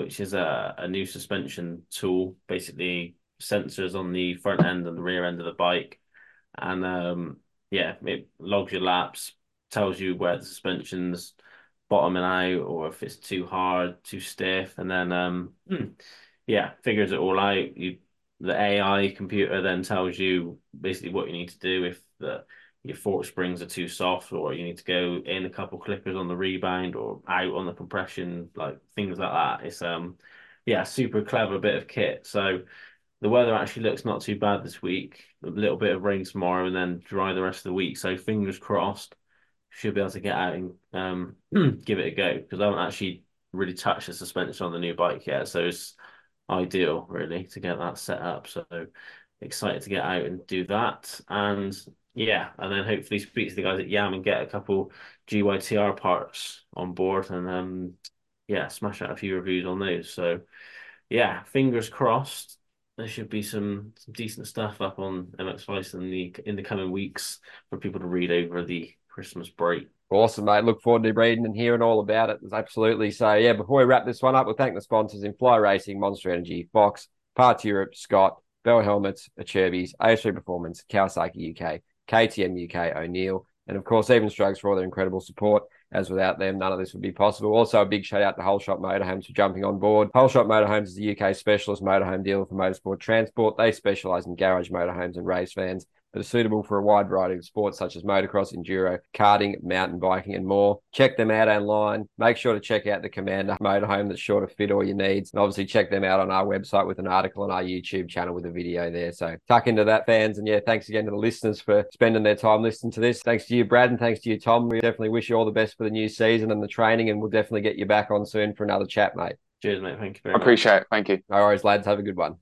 [SPEAKER 2] which is a, a new suspension tool, basically sensors on the front end and the rear end of the bike. And um, yeah, it logs your laps, tells you where the suspension's bottoming out or if it's too hard, too stiff, and then um, yeah, figures it all out. You the AI computer then tells you basically what you need to do if the your fork springs are too soft or you need to go in a couple clickers on the rebound or out on the compression like things like that. It's um yeah super clever bit of kit. So the weather actually looks not too bad this week. A little bit of rain tomorrow and then dry the rest of the week. So fingers crossed should be able to get out and um give it a go because I haven't actually really touched the suspension on the new bike yet. So it's ideal really to get that set up. So excited to get out and do that. And Yeah, and then hopefully speak to the guys at Yam and get a couple GYTR parts on board and um yeah, smash out a few reviews on those. So yeah, fingers crossed. There should be some, some decent stuff up on MX Vice in the in the coming weeks for people to read over the Christmas break.
[SPEAKER 1] Awesome, mate. Look forward to reading and hearing all about it. Absolutely. So, yeah, before we wrap this one up, we'll thank the sponsors in Fly Racing, Monster Energy, Fox, Parts Europe, Scott, Bell Helmets, Acerbis, AS3 Performance, Kawasaki UK, KTM UK, O'Neal, and of course, Even Strokes for all their incredible support. As without them, none of this would be possible. Also, a big shout out to Holeshot Motorhomes for jumping on board. Holeshot Motorhomes is the UK specialist motorhome dealer for motorsport transport. They specialise in garage motorhomes and race vans that are suitable for a wide variety of sports such as motocross, enduro, karting, mountain biking, and more. Check them out online. Make sure to check out the Commander motorhome that's sure to fit all your needs. And obviously, check them out on our website with an article on our YouTube channel with a video there. So, tuck into that, fans. And yeah, thanks again to the listeners for spending their time listening to this. Thanks to you, Brad, and thanks to you, Tom. We definitely wish you all the best for the new season and the training, and we'll definitely get you back on soon for another chat, mate.
[SPEAKER 2] Cheers, mate. Thank you very
[SPEAKER 3] I
[SPEAKER 2] much.
[SPEAKER 3] appreciate it. Thank you.
[SPEAKER 1] No worries, lads. Have a good one.